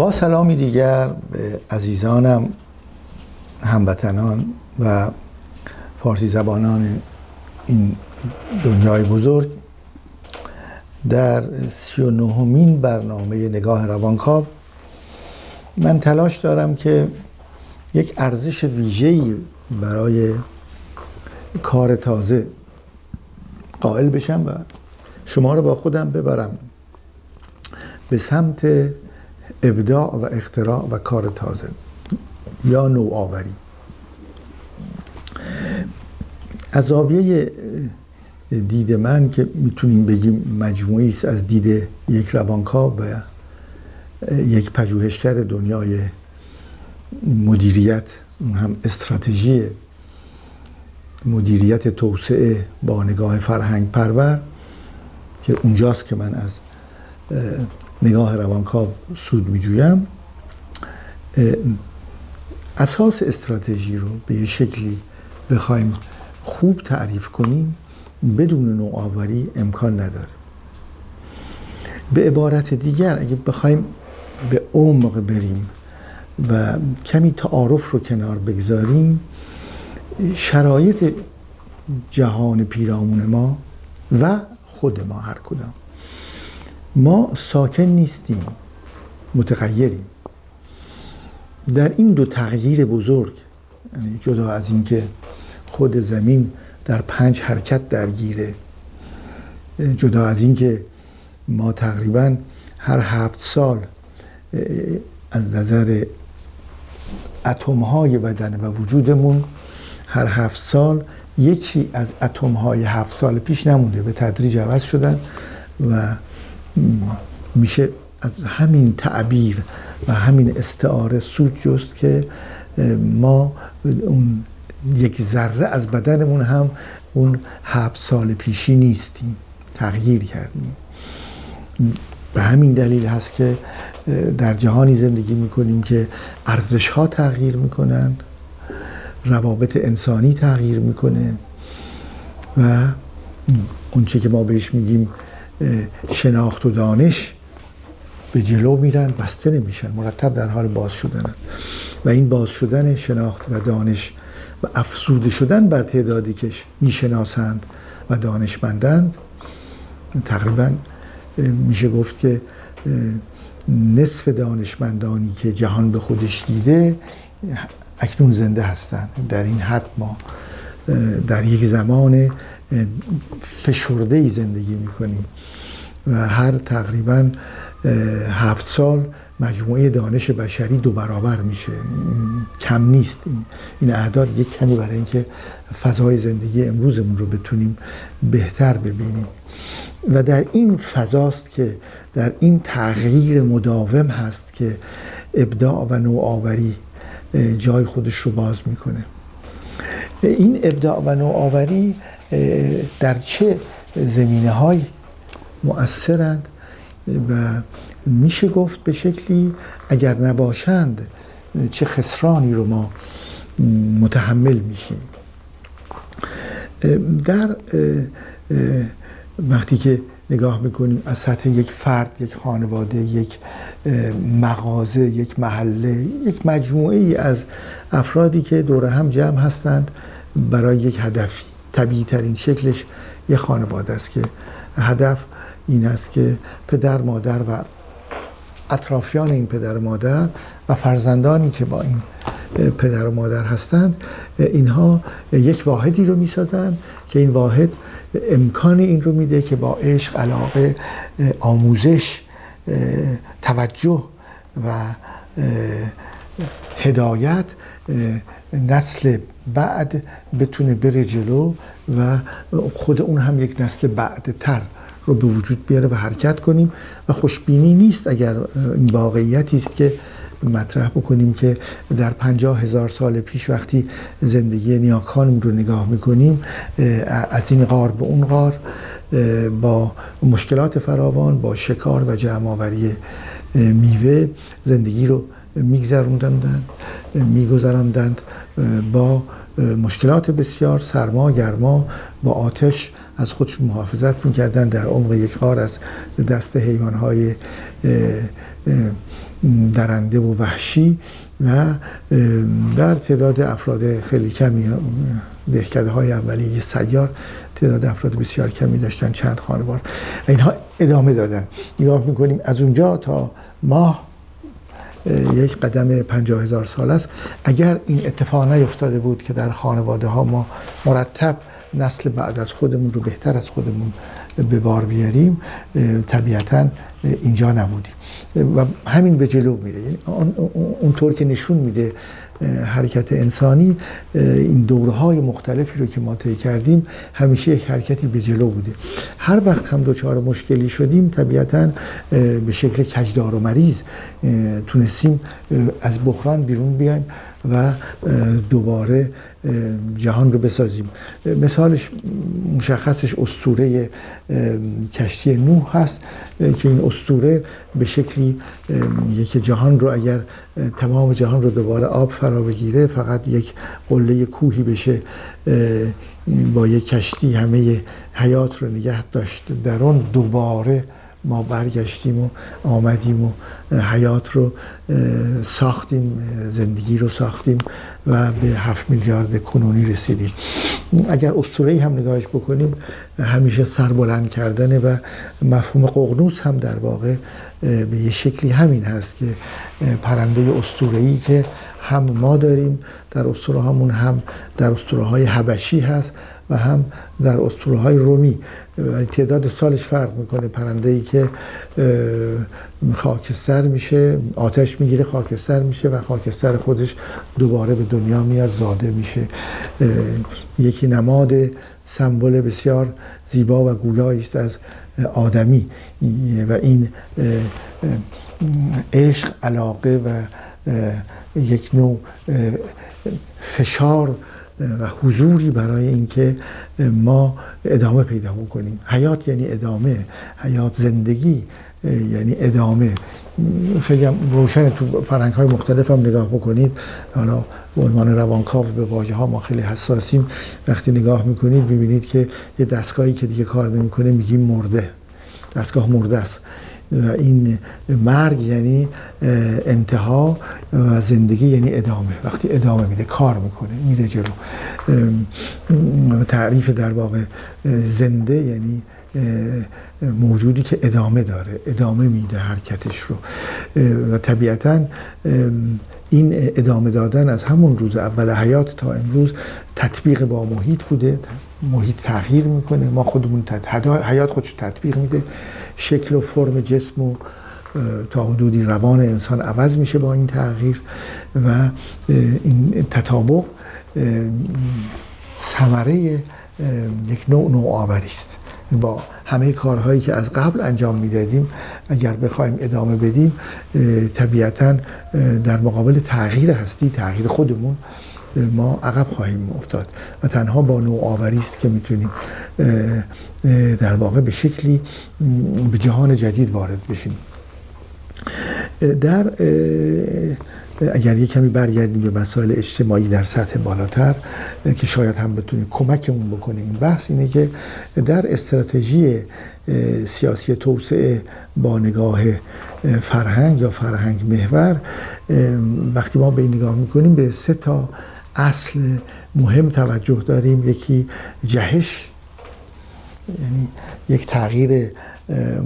با سلامی دیگر به عزیزانم هموطنان و فارسی زبانان این دنیای بزرگ در سی و نهمین برنامه نگاه روانکاو من تلاش دارم که یک ارزش ویژه‌ای برای کار تازه قائل بشم و شما رو با خودم ببرم به سمت ابداع و اختراع و کار تازه یا نوآوری. از زاویه دید من که می‌تونیم بگیم مجموعی است از دید یک روانکاو و یک پژوهشگر دنیای مدیریت اون هم استراتژی مدیریت توسعه با نگاه فرهنگ پرور که اونجاست که من از نگاه روانکاو سود میجویم. اساس استراتژی رو به یه شکلی بخوایم خوب تعریف کنیم بدون نوآوری امکان نداره. به عبارت دیگر اگه بخوایم به عمق بریم و کمی تعارف رو کنار بگذاریم شرایط جهان پیرامون ما و خود ما هر کدام. ما ساکن نیستیم متغیریم. در این دو تغییر بزرگ یعنی جدا از اینکه خود زمین در پنج حرکت درگیره جدا از اینکه ما تقریبا هر هفت سال از نظر اتم های بدن و وجودمون هر هفت سال یکی از اتم های هفت سال پیش نمونده به تدریج عوض شدن و میشه از همین تعبیر و همین استعاره سود جست که ما اون یک ذره از بدنمون هم اون هفت سال پیشی نیستیم تغییر کردیم. به همین دلیل هست که در جهانی زندگی می‌کنیم که ارزش ها تغییر می‌کنن روابط انسانی تغییر می‌کنه و اونچه که ما بهش میگیم شناخت و دانش به جلو میرن بسته نمیشن مرتب در حال باز شدن و این باز شدن شناخت و دانش و افسوده شدن بر تعدادی که می‌شناسند و دانشمندند تقریبا میشه گفت که نصف دانشمندانی که جهان به خودش دیده اکنون زنده هستند. در این حد ما در یک زمان فشرده ای زندگی می‌کنیم و هر تقریبا هفت سال مجموعه دانش بشری دو برابر میشه. کم نیست. این اعداد یک کمی برای اینکه فضای زندگی امروزمون رو بتونیم بهتر ببینیم. و در این فضاست که در این تغییر مداوم هست که ابداع و نوآوری جای خودش رو باز می‌کنه. این ابداع و نوآوری در چه زمینه های مؤثرند و میشه گفت به شکلی اگر نباشند چه خسرانی رو ما متحمل میشیم. در وقتی که نگاه می‌کنیم از سطح یک فرد یک خانواده یک مغازه یک محله یک مجموعه ای از افرادی که دور هم جمع هستند برای یک هدفی. طبیعی ترین شکلش یک خانواده است که هدف این است که پدر مادر و اطرافیان این پدر و مادر و فرزندانی که با این پدر و مادر هستند اینها یک واحدی رو می‌سازند که این واحد امکان این رو میده که با عشق علاقه آموزش توجه و هدایت نسل بعد بتونه بره جلو و خود اون هم یک نسل بعدتر رو به وجود بیاره و حرکت کنیم و خوشبینی نیست اگر این واقعیتی است که مطرح بکنیم که در پنجاه هزار سال پیش وقتی زندگی نیاکانم رو نگاه می‌کنیم از این غار به اون غار با مشکلات فراوان با شکار و جمعآوری میوه زندگی رو میگذروندند میگذراندند با مشکلات بسیار سرما گرما با آتش از خودشون محافظت می‌کردن در عمق یک غار از دست حیوانهای درنده و وحشی و در تعداد افراد خیلی کمی دهکده های اولیه سیار تعداد افراد بسیار کمی داشتن چند خانوار. اینها ادامه دادن. نگاه می‌کنیم از اونجا تا ماه یک قدم پنجاه هزار سال است. اگر این اتفاق نیفتاده بود که در خانواده ها ما مرتب نسل بعد از خودمون رو بهتر از خودمون به بار بیاریم طبیعتا اینجا نبودیم. و همین به جلو میره. یعنی اونطور که نشون میده حرکت انسانی این دوره های مختلفی رو که ما طی کردیم همیشه یک حرکتی به جلو بوده. هر وقت هم دچار مشکلی شدیم طبیعتا به شکل کجدار و مریض تونستیم از بحران بیرون بیایم و دوباره جهان رو بسازیم. مثالش مشخصش استوره کشتی نوح هست که این استوره به شکلی یک جهان رو اگر تمام جهان رو دوباره آب فرا بگیره فقط یک قله کوهی بشه با یک کشتی همه حیات رو نگه داشت. در اون دوباره ما برگشتیم و آمدیم و حیات رو ساختیم زندگی رو ساختیم و به هفت میلیارد کنونی رسیدیم. اگر اسطوره هم نگاهش بکنیم همیشه سربلند کردنه و مفهوم قغنوس هم در واقع به یه شکلی همین هست که پرنده اسطوره‌ای که هم ما داریم در اسطوره همون هم در اسطوره های حبشی هست و هم در اسطوره های رومی. تعداد سالش فرق می‌کنه. پرنده ای که خاکستر میشه آتش می‌گیره خاکستر میشه و خاکستر خودش دوباره به دنیا میاد زاده میشه. یکی نماد سمبل بسیار زیبا و گویایی است از آدمی. و این عشق علاقه و یک نوع فشار و حضوری برای اینکه ما ادامه پیدا کنیم حیات یعنی ادامه حیات زندگی یعنی ادامه. خیلی هم روشن تو فرنگ های مختلف هم نگاه بکنید. حالا عنوان روانکاو به واژه ها ما خیلی حساسیم. وقتی نگاه می‌کنید ببینید که یه دستگاهی که دیگه کار نمی‌کنه میگیم مرده. دستگاه مرده است. و این مرگ یعنی انتها و زندگی یعنی ادامه. وقتی ادامه میده کار می‌کنه میره جلو. تعریف در واقع زنده یعنی موجودی که ادامه داره ادامه میده حرکتش رو. و طبیعتا این ادامه دادن از همون روز اول حیات تا امروز تطبیق با محیط بوده. محیط تغییر می‌کنه. ما خودمون حیات خودش تطبیق میده. شکل و فرم جسم و تا حدودی روان انسان عوض میشه با این تغییر و این تطابق ثمره یک نوع نوآوری است. با همه کارهایی که از قبل انجام می‌دادیم اگر بخوایم ادامه بدیم طبیعتا در مقابل تغییر هستی تغییر خودمون ما عقب خواهیم افتاد و تنها با نوآوری است که می‌تونیم در واقع به شکلی به جهان جدید وارد بشیم. در اگر یک کمی برگردیم به مسائل اجتماعی در سطح بالاتر که شاید هم بتونیم کمکمون بکنه این بحث اینه که در استراتژی سیاسی توسعه با نگاه فرهنگ یا فرهنگ محور وقتی ما به این نگاه می‌کنیم به سه تا اصل مهم توجه داریم. یکی جهش یعنی یک تغییر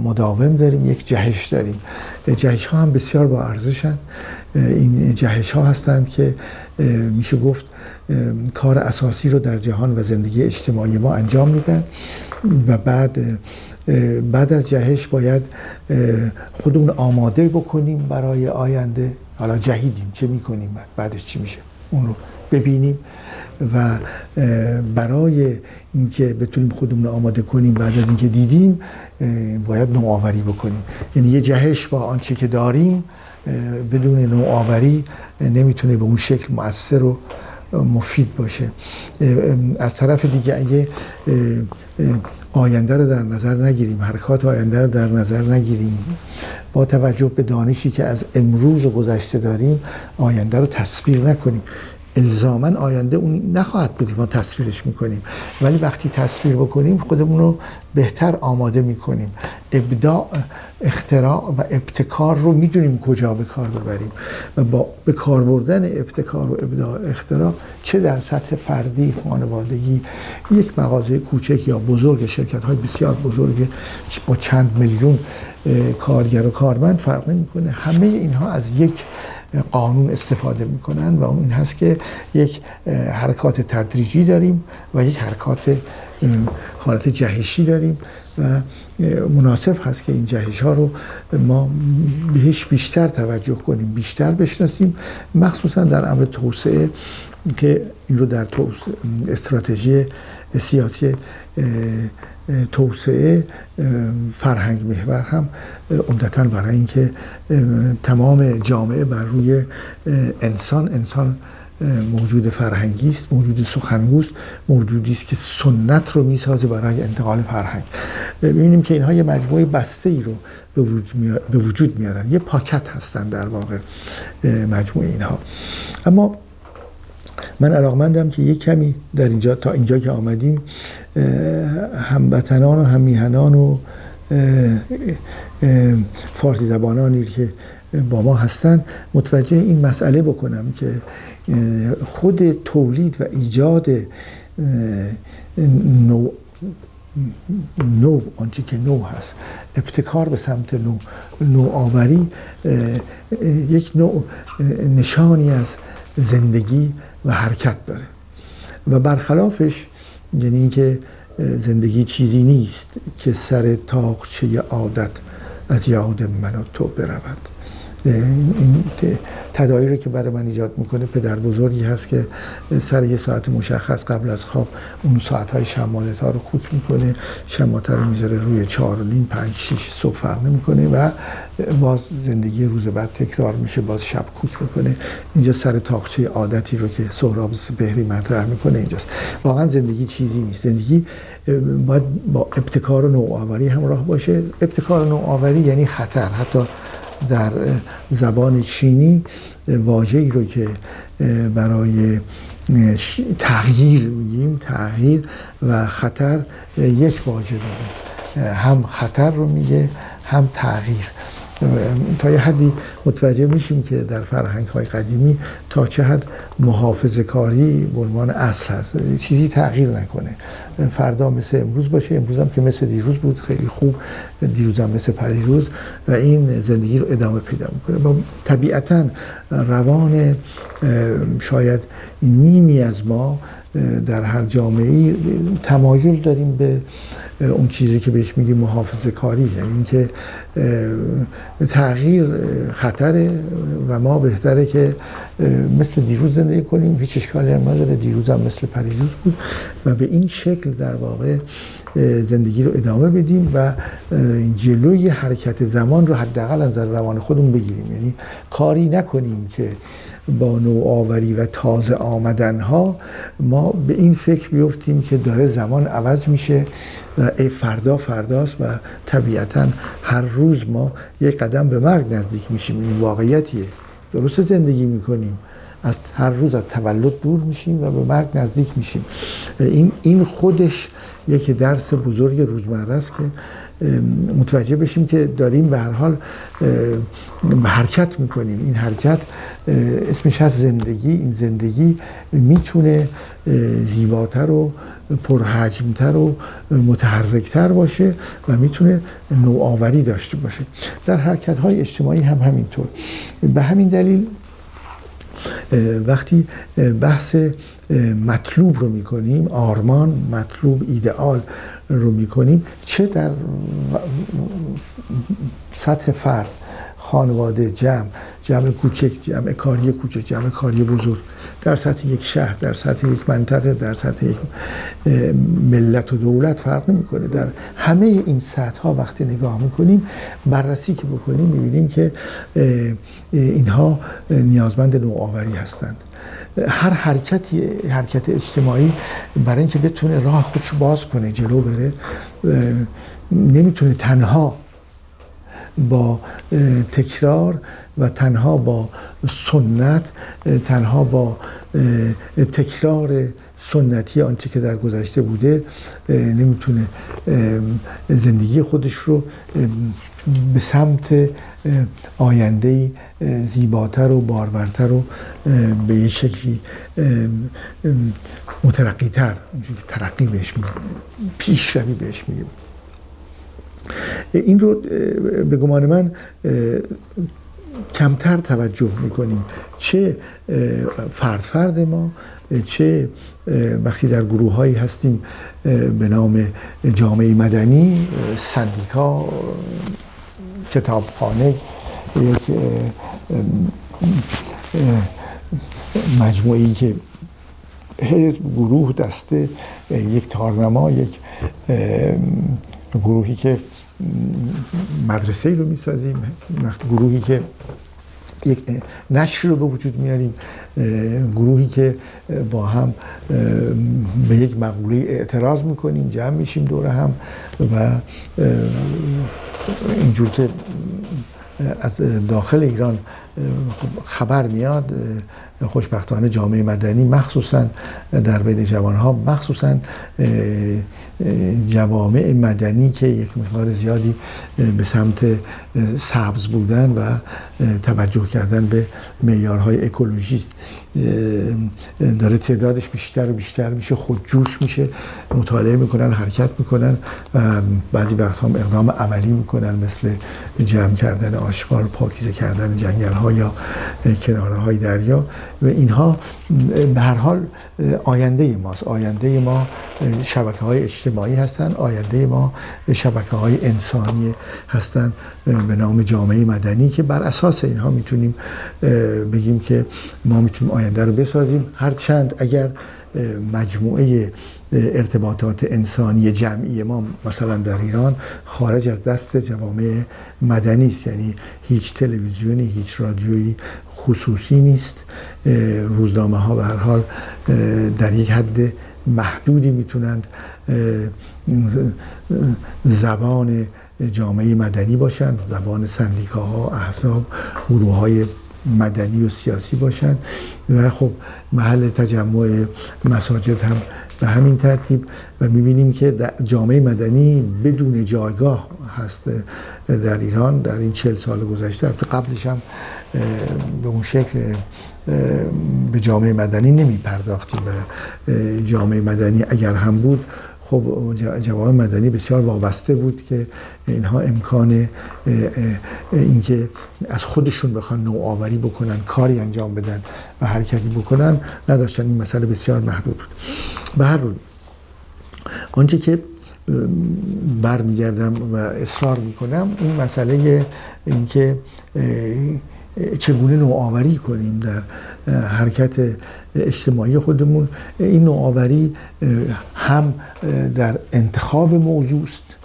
مداوم داریم یک جهش داریم. جهش ها هم بسیار با ارزشن. این جهش ها هستند که میشه گفت کار اساسی رو در جهان و زندگی اجتماعی ما انجام میدن و بعد بعد از جهش باید خودمون آماده بکنیم برای آینده. حالا جهیدیم چه می‌کنیم بعد؟ بعدش چی میشه؟ اون رو ببینیم و برای اینکه بتونیم خودمون آماده کنیم بعد از اینکه دیدیم باید نوآوری بکنیم. یعنی یه جهش با آنچه که داریم بدون نوآوری نمی‌تونه به اون شکل مؤثر و مفید باشه. از طرف دیگه اگه آینده رو در نظر نگیریم حرکات آینده رو در نظر نگیریم. با توجه به دانشی که از امروز و گذشته داریم آینده رو تصویر نکنیم. الزاما آینده اون نخواهد بود. ما تصویرش می‌کنیم. ولی وقتی تصویر بکنیم خودمون رو بهتر آماده می‌کنیم. ابداع اختراع و ابتکار رو می‌دونیم کجا به کار ببریم. و با به کار بردن ابتکار و ابداع اختراع چه در سطح فردی خانوادگی یک مغازه کوچک یا بزرگ شرکت های بسیار بزرگ با چند میلیون کارگر و کارمند فرق نمی‌کنه. همه اینها از یک قانون استفاده می‌کنن و اون این هست که یک حرکات تدریجی داریم و یک حرکات حالت جهشی داریم و مناسب هست که این جهش ها رو ما بهش بیشتر توجه کنیم بیشتر بشناسیم مخصوصا در امر توسعه که این رو در استراتژی سیاسی توسعه فرهنگ محور هم عمدتا برای اینکه تمام جامعه بر روی انسان انسان موجود فرهنگی است موجود سخنگوست موجودی است که سنت رو می‌سازه برای انتقال فرهنگ. ببینیم که اینها یه مجموعه بسته ای رو به وجود میارن یه پاکت هستن در واقع مجموعه اینها. اما من علاقمندم که یک کمی در اینجا تا اینجا که آمدیم هموطنان و هممیهنان و فارسی زبانانی که با ما هستن متوجه این مسئله بکنم که خود تولید و ایجاد نو نو آنچه که نو هست ابتکار به سمت نو نوآوری یک نوع نشانی از زندگی و حرکت داره. و برخلافش یعنی اینکه زندگی چیزی نیست که سر تاقچه عادت از یاد من و تو برود. این تدایی که برای من ایجاد می‌کنه پدر بزرگی هست که سر یه ساعت مشخص قبل از خواب اون ساعت های شمالت ها رو کوک می‌کنه شماته رو می‌ذاره روی چهار و نیم پنج شیش صبح فرق می‌کنه و باز زندگی روز بعد تکرار میشه باز شب کوک می‌کنه. اینجا سر تاقچه عادتی رو که سهراب سپهری مطرح می‌کنه اینجاست. واقعا زندگی چیزی نیست. زندگی باید با ابتکار و نوآوری همراه باشه. ابتکار و نوآوری یعنی خطر. حتی در زبان چینی واژه‌ای رو که برای تغییر میگیم تغییر و خطر یک واژه داره. هم خطر رو میگه هم تغییر. تا یه حدی متوجه میشیم که در فرهنگ های قدیمی تا چه حد محافظ کاری به عنوان اصل هست. چیزی تغییر نکنه. فردا مثل امروز باشه. امروز هم که مثل دیروز بود. خیلی خوب. دیروز هم مثل پریروز. و این زندگی رو ادامه پیدا می‌کنه. با طبیعتا روان شاید نیمی از ما در هر جامعه تمایل داریم به اون چیزی که بهش میگیم محافظه کاری. یعنی اینکه تغییر خطره و ما بهتره که مثل دیروز زندگی کنیم. هیچ اشکالی هم نداره. دیروز هم مثل پریروز بود و به این شکل در واقع زندگی رو ادامه بدیم و جلوی حرکت زمان رو حداقل از روان خودمون بگیریم. یعنی کاری نکنیم که با نوآوری و تازه آمدن ها ما به این فکر بیفتیم که داره زمان عوض میشه و ای فردا فرداست و طبیعتا هر روز ما یک قدم به مرگ نزدیک میشیم. این واقعیتیه. درست زندگی می‌کنیم. از هر روز از تولد دور میشیم و به مرگ نزدیک میشیم. این این خودش یک درس بزرگ روزمره است که متوجه بشیم که داریم به هر حال حرکت می‌کنیم. این حرکت اسمش هست زندگی. این زندگی می‌تونه زیباتر و پرحجمتر و متحرکتر باشه و می‌تونه نوآوری داشته باشه. در حرکت های اجتماعی هم همینطور. به همین دلیل وقتی بحث مطلوب رو می‌کنیم آرمان مطلوب ایدئال رو می‌کنیم. چه در سطح فرد؟ خانواده جمع جمع کوچک جمع کاری کوچک جمع کاری بزرگ. در سطح یک شهر در سطح یک منطقه در سطح یک ملت و دولت فرق نمی‌کنه. در همه این سطح ها وقتی نگاه می‌کنیم بررسی که بکنیم می‌بینیم که اینها نیازمند نوآوری هستند. هر حرکتی حرکت اجتماعی برای اینکه بتونه راه خودش باز کنه جلو بره نمی‌تونه تنها با تکرار و تنها با سنت تنها با تکرار سنتی آنچه که در گذشته بوده نمی‌تونه زندگی خودش رو به سمت آینده زیباتر و بارورتر و به یه شکلی مترقیتر اونجوری ترقی بهش میگیم پیشروی بهش میگیم. این رو به گمان من کمتر توجه می‌کنیم. چه فرد فرد ما چه وقتی در گروه هایی هستیم به نام جامعه مدنی سندیکا کتابخانه یک مجموعی که حزب گروه دسته یک تارنما یک گروهی که مدرسه رو می‌سازیم وقتی گروهی که یک نشر رو به وجود میاریم گروهی که با هم به یک مقوله اعتراض می‌کنیم جمع میشیم دور هم و اینجور از داخل ایران خبر میاد خوشبختانه جامعه مدنی مخصوصا در بین جوانها مخصوصا جوامع مدنی که یک مقدار زیادی به سمت سبز بودن و توجه کردن به معیارهای اکولوژیست. داره تعدادش بیشتر و بیشتر میشه خودجوش میشه مطالعه می‌کنن حرکت می‌کنن و بعضی وقت هم اقدام عملی می‌کنن مثل جمع کردن آشغال پاکیزه کردن جنگل ها یا کناره های دریا. و اینها به هر حال آینده ماست. آینده ما شبکه های اجتماعی هستن. آینده ما شبکه های انسانی هستن به نام جامعه مدنی که بر اساس اینها می‌تونیم بگیم که ما می‌تونیم آینده رو بسازیم. هرچند اگر مجموعه ارتباطات انسانی جمعی ما مثلا در ایران خارج از دست جوامع مدنی است. یعنی هیچ تلویزیونی هیچ رادیویی خصوصی نیست. روزنامه ها به هر حال در یک حد محدودی می‌تونند زبان جامعه مدنی باشند. زبان سندیکاها احزاب گروه های مدنی و سیاسی باشند و خب محل تجمع مساجد هم به همین ترتیب و می‌بینیم که جامعه مدنی بدون جایگاه هست در ایران در این چل سال گذشته. قبلش هم به اون شکل به جامعه مدنی نمی پرداختیم و جامعه مدنی اگر هم بود خب جوامع مدنی بسیار وابسته بود که اینها امکان اینکه از خودشون بخوان نوآوری بکنن کاری انجام بدن و حرکتی بکنن نداشتن. این مسئله بسیار محدود بود. به هر روی آنچه که برمیگردم و اصرار می‌کنم این مسئله اینکه چگونه نوآوری کنیم در حرکت اجتماعی خودمون. این نوآوری هم در انتخاب موضوع است.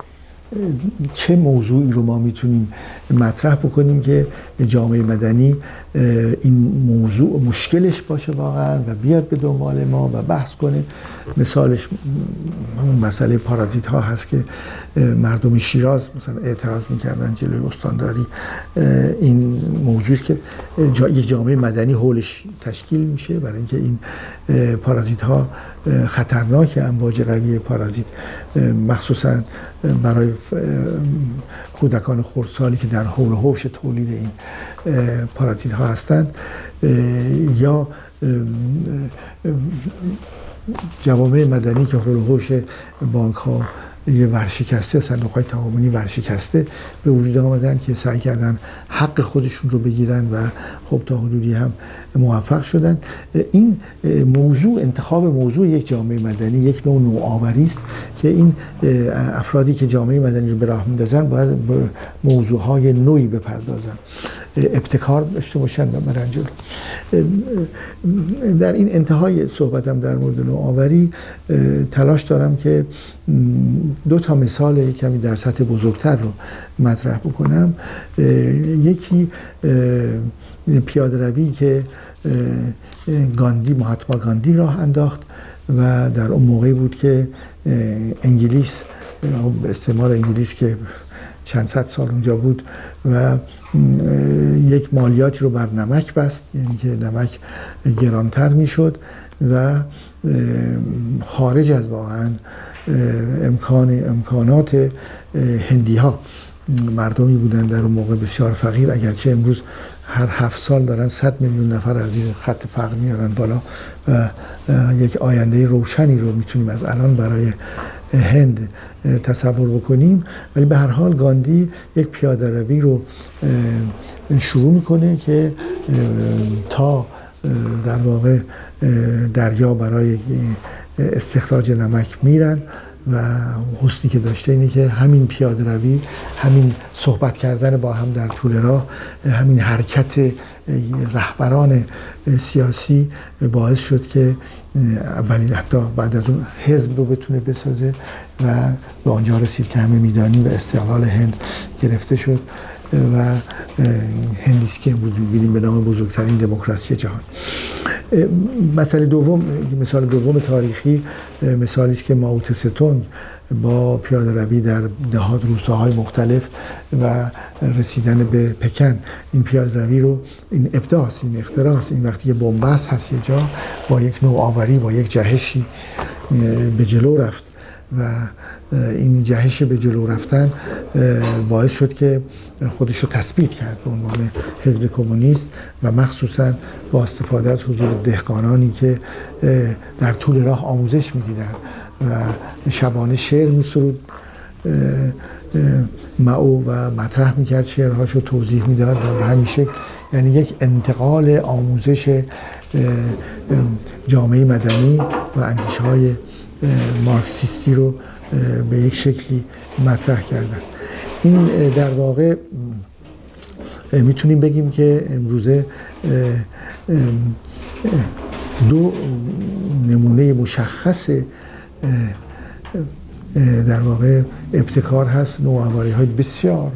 چه موضوعی رو ما می‌تونیم مطرح بکنیم که جامعه مدنی این موضوع مشکلش باشه واقعا و بیاد به دنبال ما و بحث کنه. مثالش همون مسئله پارازیت ها هست که مردم شیراز مثلا اعتراض می‌کردن جلوی استانداری این موضوع که یک جامعه مدنی حولش تشکیل میشه برای اینکه این پارازیت ها خطرناک امواج قوی پارازیت مخصوصا برای کودکان خردسالی که در حول حوش تولید این پارازیت ها هستند یا جوامع مدنی که حول حوش بانک ها یه ورشکسته صندوق تعاونی ورشکسته به وجود آمدن که سعی کردن حق خودشون رو بگیرن و خب تا حدودی هم موفق شدن. این موضوع انتخاب موضوع یک جامعه مدنی یک نوع نوآوری است که این افرادی که جامعه مدنی رو به راه میندازن باید به موضوع های نوعی بپردازن. ابتکار داشته باشن. و مرنجل. در این انتهای صحبتم در مورد نوآوری تلاش دارم که دو تا مثال کمی در سطح بزرگتر رو مطرح بکنم. یکی پیاده روی که گاندی مهاتما گاندی راه انداخت و در اون موقعی بود که انگلیس استعمار انگلیس که چند صد سال اونجا بود و یک مالیاتی رو بر نمک بست یعنی که نمک گرانتر می‌شد و خارج از واقعا امکان امکانات هندی ها مردمی بودن در اون موقع بسیار فقیر. اگرچه امروز هر هفت سال دارن 100 میلیون نفر از این خط فقر میارن بالا و یک آینده روشنی رو می‌تونیم از الان برای هند تصور بکنیم ولی به هر حال گاندی یک پیاده روی رو شروع می‌کنه که تا در واقع دریا برای استخراج نمک میرن و حسنی که داشته اینه که همین پیاده روی همین صحبت کردن با هم در طول راه همین حرکت رهبران سیاسی باعث شد که اولین حتی بعد از اون حزب رو بتونه بسازه و به آنجا رسید که همه می‌دانیم و استقلال هند گرفته شد. و هندیست که امروز می‌بینیم به نام بزرگترین دموکراسی جهان. مسئله دوم مثال دوم تاریخی مثالی است که ماوت ستونگ با پیاده روی در دهات روستاهای مختلف و رسیدن به پکن این پیاده روی رو این ابداس این اختراس این وقتی که بنبست هست یه جا با یک نوآوری با یک جهشی به جلو رفت. و این جهش به جلو رفتن باعث شد که خودش رو تثبیت کرد به عنوان حزب کمونیست و مخصوصا با استفاده از حضور دهقانانی که در طول راه آموزش می‌دیدن و شبانه شعر میسرود. معو و مطرح می‌کرد شعرهاش رو توضیح می‌داد و به همین شکل یعنی یک انتقال آموزش جامعه مدنی و اندیشه های مارکسیستی رو به یک شکلی مطرح کردن. این در واقع می‌تونیم بگیم که امروزه دو نمونه مشخص در واقع ابتکار هست. نوآوری های بسیار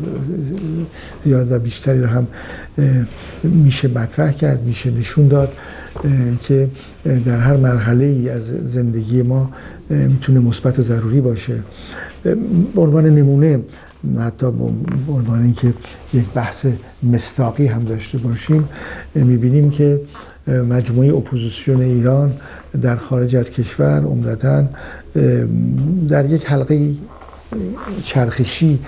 زیاد و بیشتری رو هم میشه مطرح کرد میشه نشون داد که در هر مرحله ای از زندگی ما می‌تونه مثبت و ضروری باشه. به عنوان نمونه حتی به عنوان اینکه یک بحث مستاقی هم داشته باشیم می‌بینیم که مجموعه اپوزیسیون ایران در خارج از کشور عمدتا در یک حلقه چرخشی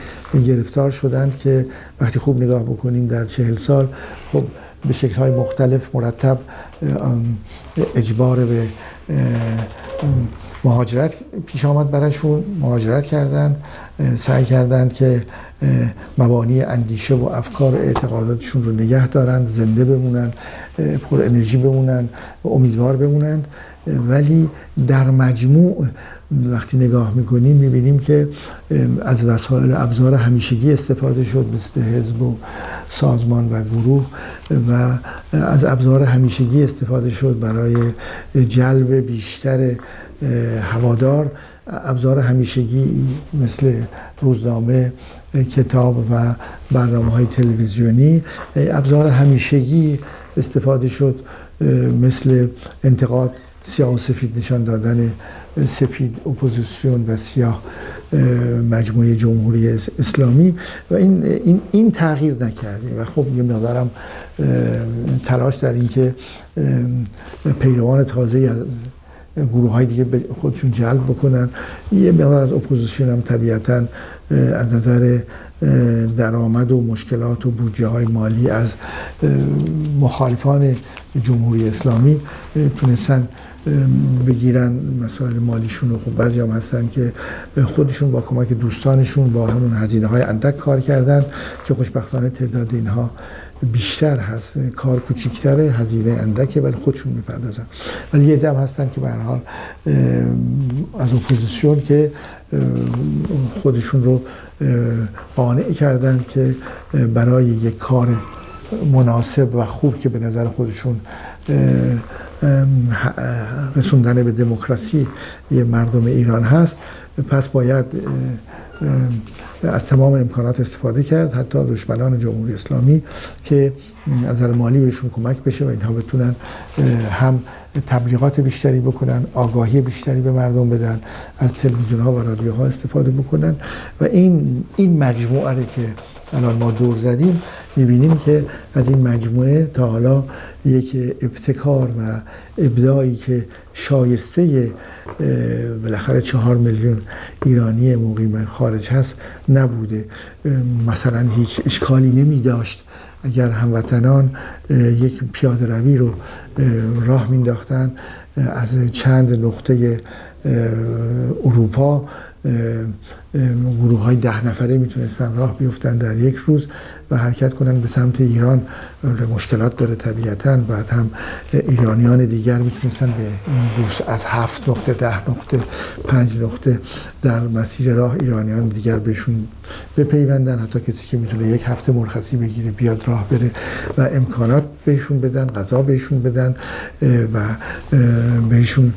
گرفتار شدند که وقتی خوب نگاه بکنیم در چهل سال خب به شکل‌های مختلف مرتب اجبار به مهاجرت پیش آمد براشون مهاجرت کردند سعی کردند که مبانی اندیشه و افکار و اعتقاداتشون رو نگه دارند زنده بمونن پر انرژی بمونن و امیدوار بمونند. ولی در مجموع وقتی نگاه می‌کنیم می‌بینیم که از وسایل ابزار همیشگی استفاده شد مثل حزب و سازمان و گروه و از ابزار همیشگی استفاده شد برای جلب بیشتر هوادار. ابزار همیشگی مثل روزنامه کتاب و برنامه های تلویزیونی ابزار همیشگی استفاده شد مثل انتقاد سیاه و سفید نشان دادن سپید اپوزیسیون و سیاه مجموعه جمهوری اسلامی و این, این, این تغییر نکرده و خب یه مقدارم تلاش در این که پیروان تازه از گروه های دیگه خودشون جلب بکنن. یه مقدار از اپوزیسیون هم طبیعتا از نظر درآمد و مشکلات و بودجه های مالی از مخالفان جمهوری اسلامی تونستن بگیرن مسائل مالیشون و خب بعضی هم هستن که خودشون با کمک دوستانشون با همون هزینه های اندک کار کردن که خوشبختانه تعداد اینها بیشتر هست. کار کوچیکتره هزینه اندکه ولی خودشون می‌پردازن. ولی یه دم هستن که به حال از اپوزیسیون که خودشون رو قانع کردن که برای یک کار مناسب و خوب که به نظر خودشون رسوندن به دموکراسی مردم ایران هست. پس باید از تمام امکانات استفاده کرد حتی دشمنان جمهوری اسلامی که از مالی بهشون کمک بشه و اینها بتونن هم تبلیغات بیشتری بکنن آگاهی بیشتری به مردم بدن از تلویزیون ها و رادیوها استفاده بکنن. و این این مجموعه که الان ما دور زدیم می‌بینیم که از این مجموعه تا حالا یک ابتکار و ابداعی که شایسته بالاخره چهار میلیون ایرانی مقیم خارج هست نبوده. مثلا هیچ اشکالی نمی داشت اگر هموطنان یک پیاده روی رو راه مینداختن از چند نقطه اروپا گروه های ده نفره می‌تونستن راه بیفتن در یک روز و حرکت کنن به سمت ایران. مشکلات داره طبیعتا. بعد هم ایرانیان دیگر می‌تونستن به این از هفت نقطه ده نقطه پنج نقطه در مسیر راه ایرانیان دیگر بهشون بپیوندن. حتی کسی که می‌تونه یک هفته مرخصی بگیره بیاد راه بره و امکانات بهشون بدن غذا بهشون بدن و بهشون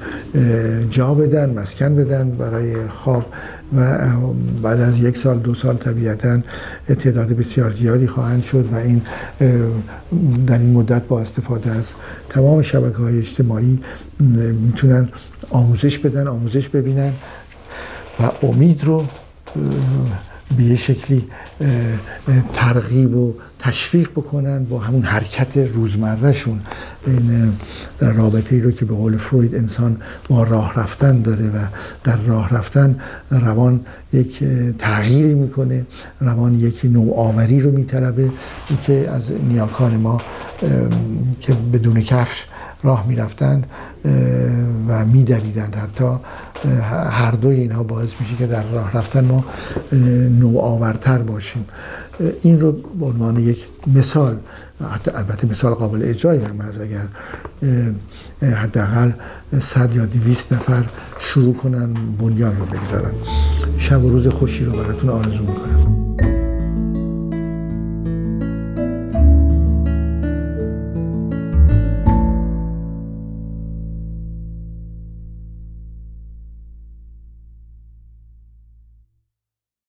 جا بدن مسکن بدن برای خواب. و بعد از یک سال دو سال طبیعتا تعداد بسیار زیادی خواهند شد و این در این مدت با استفاده از تمام شبکه های اجتماعی می‌تونن آموزش بدن آموزش ببینن و امید رو به یه شکلی ترغیب و تشویق بکنن با همون حرکت روزمرهشون این در رابطه ای رو که به قول فروید انسان با راه رفتن داره و در راه رفتن روان یک تغییری می‌کنه روان یک نوآوری رو میطلبه که از نیاکان ما که بدون کفش راه می‌رفتند و میدویدند حتی هر دوی اینها باعث میشه که در راه رفتن ما نوآورتر باشیم. این رو به عنوان یک مثال البته مثال قابل اجرایی هم از اگر حداقل صد یا دویست نفر شروع کنن بنیان رو بگذارن. شب و روز خوشی رو براتون آرزو می‌کنم.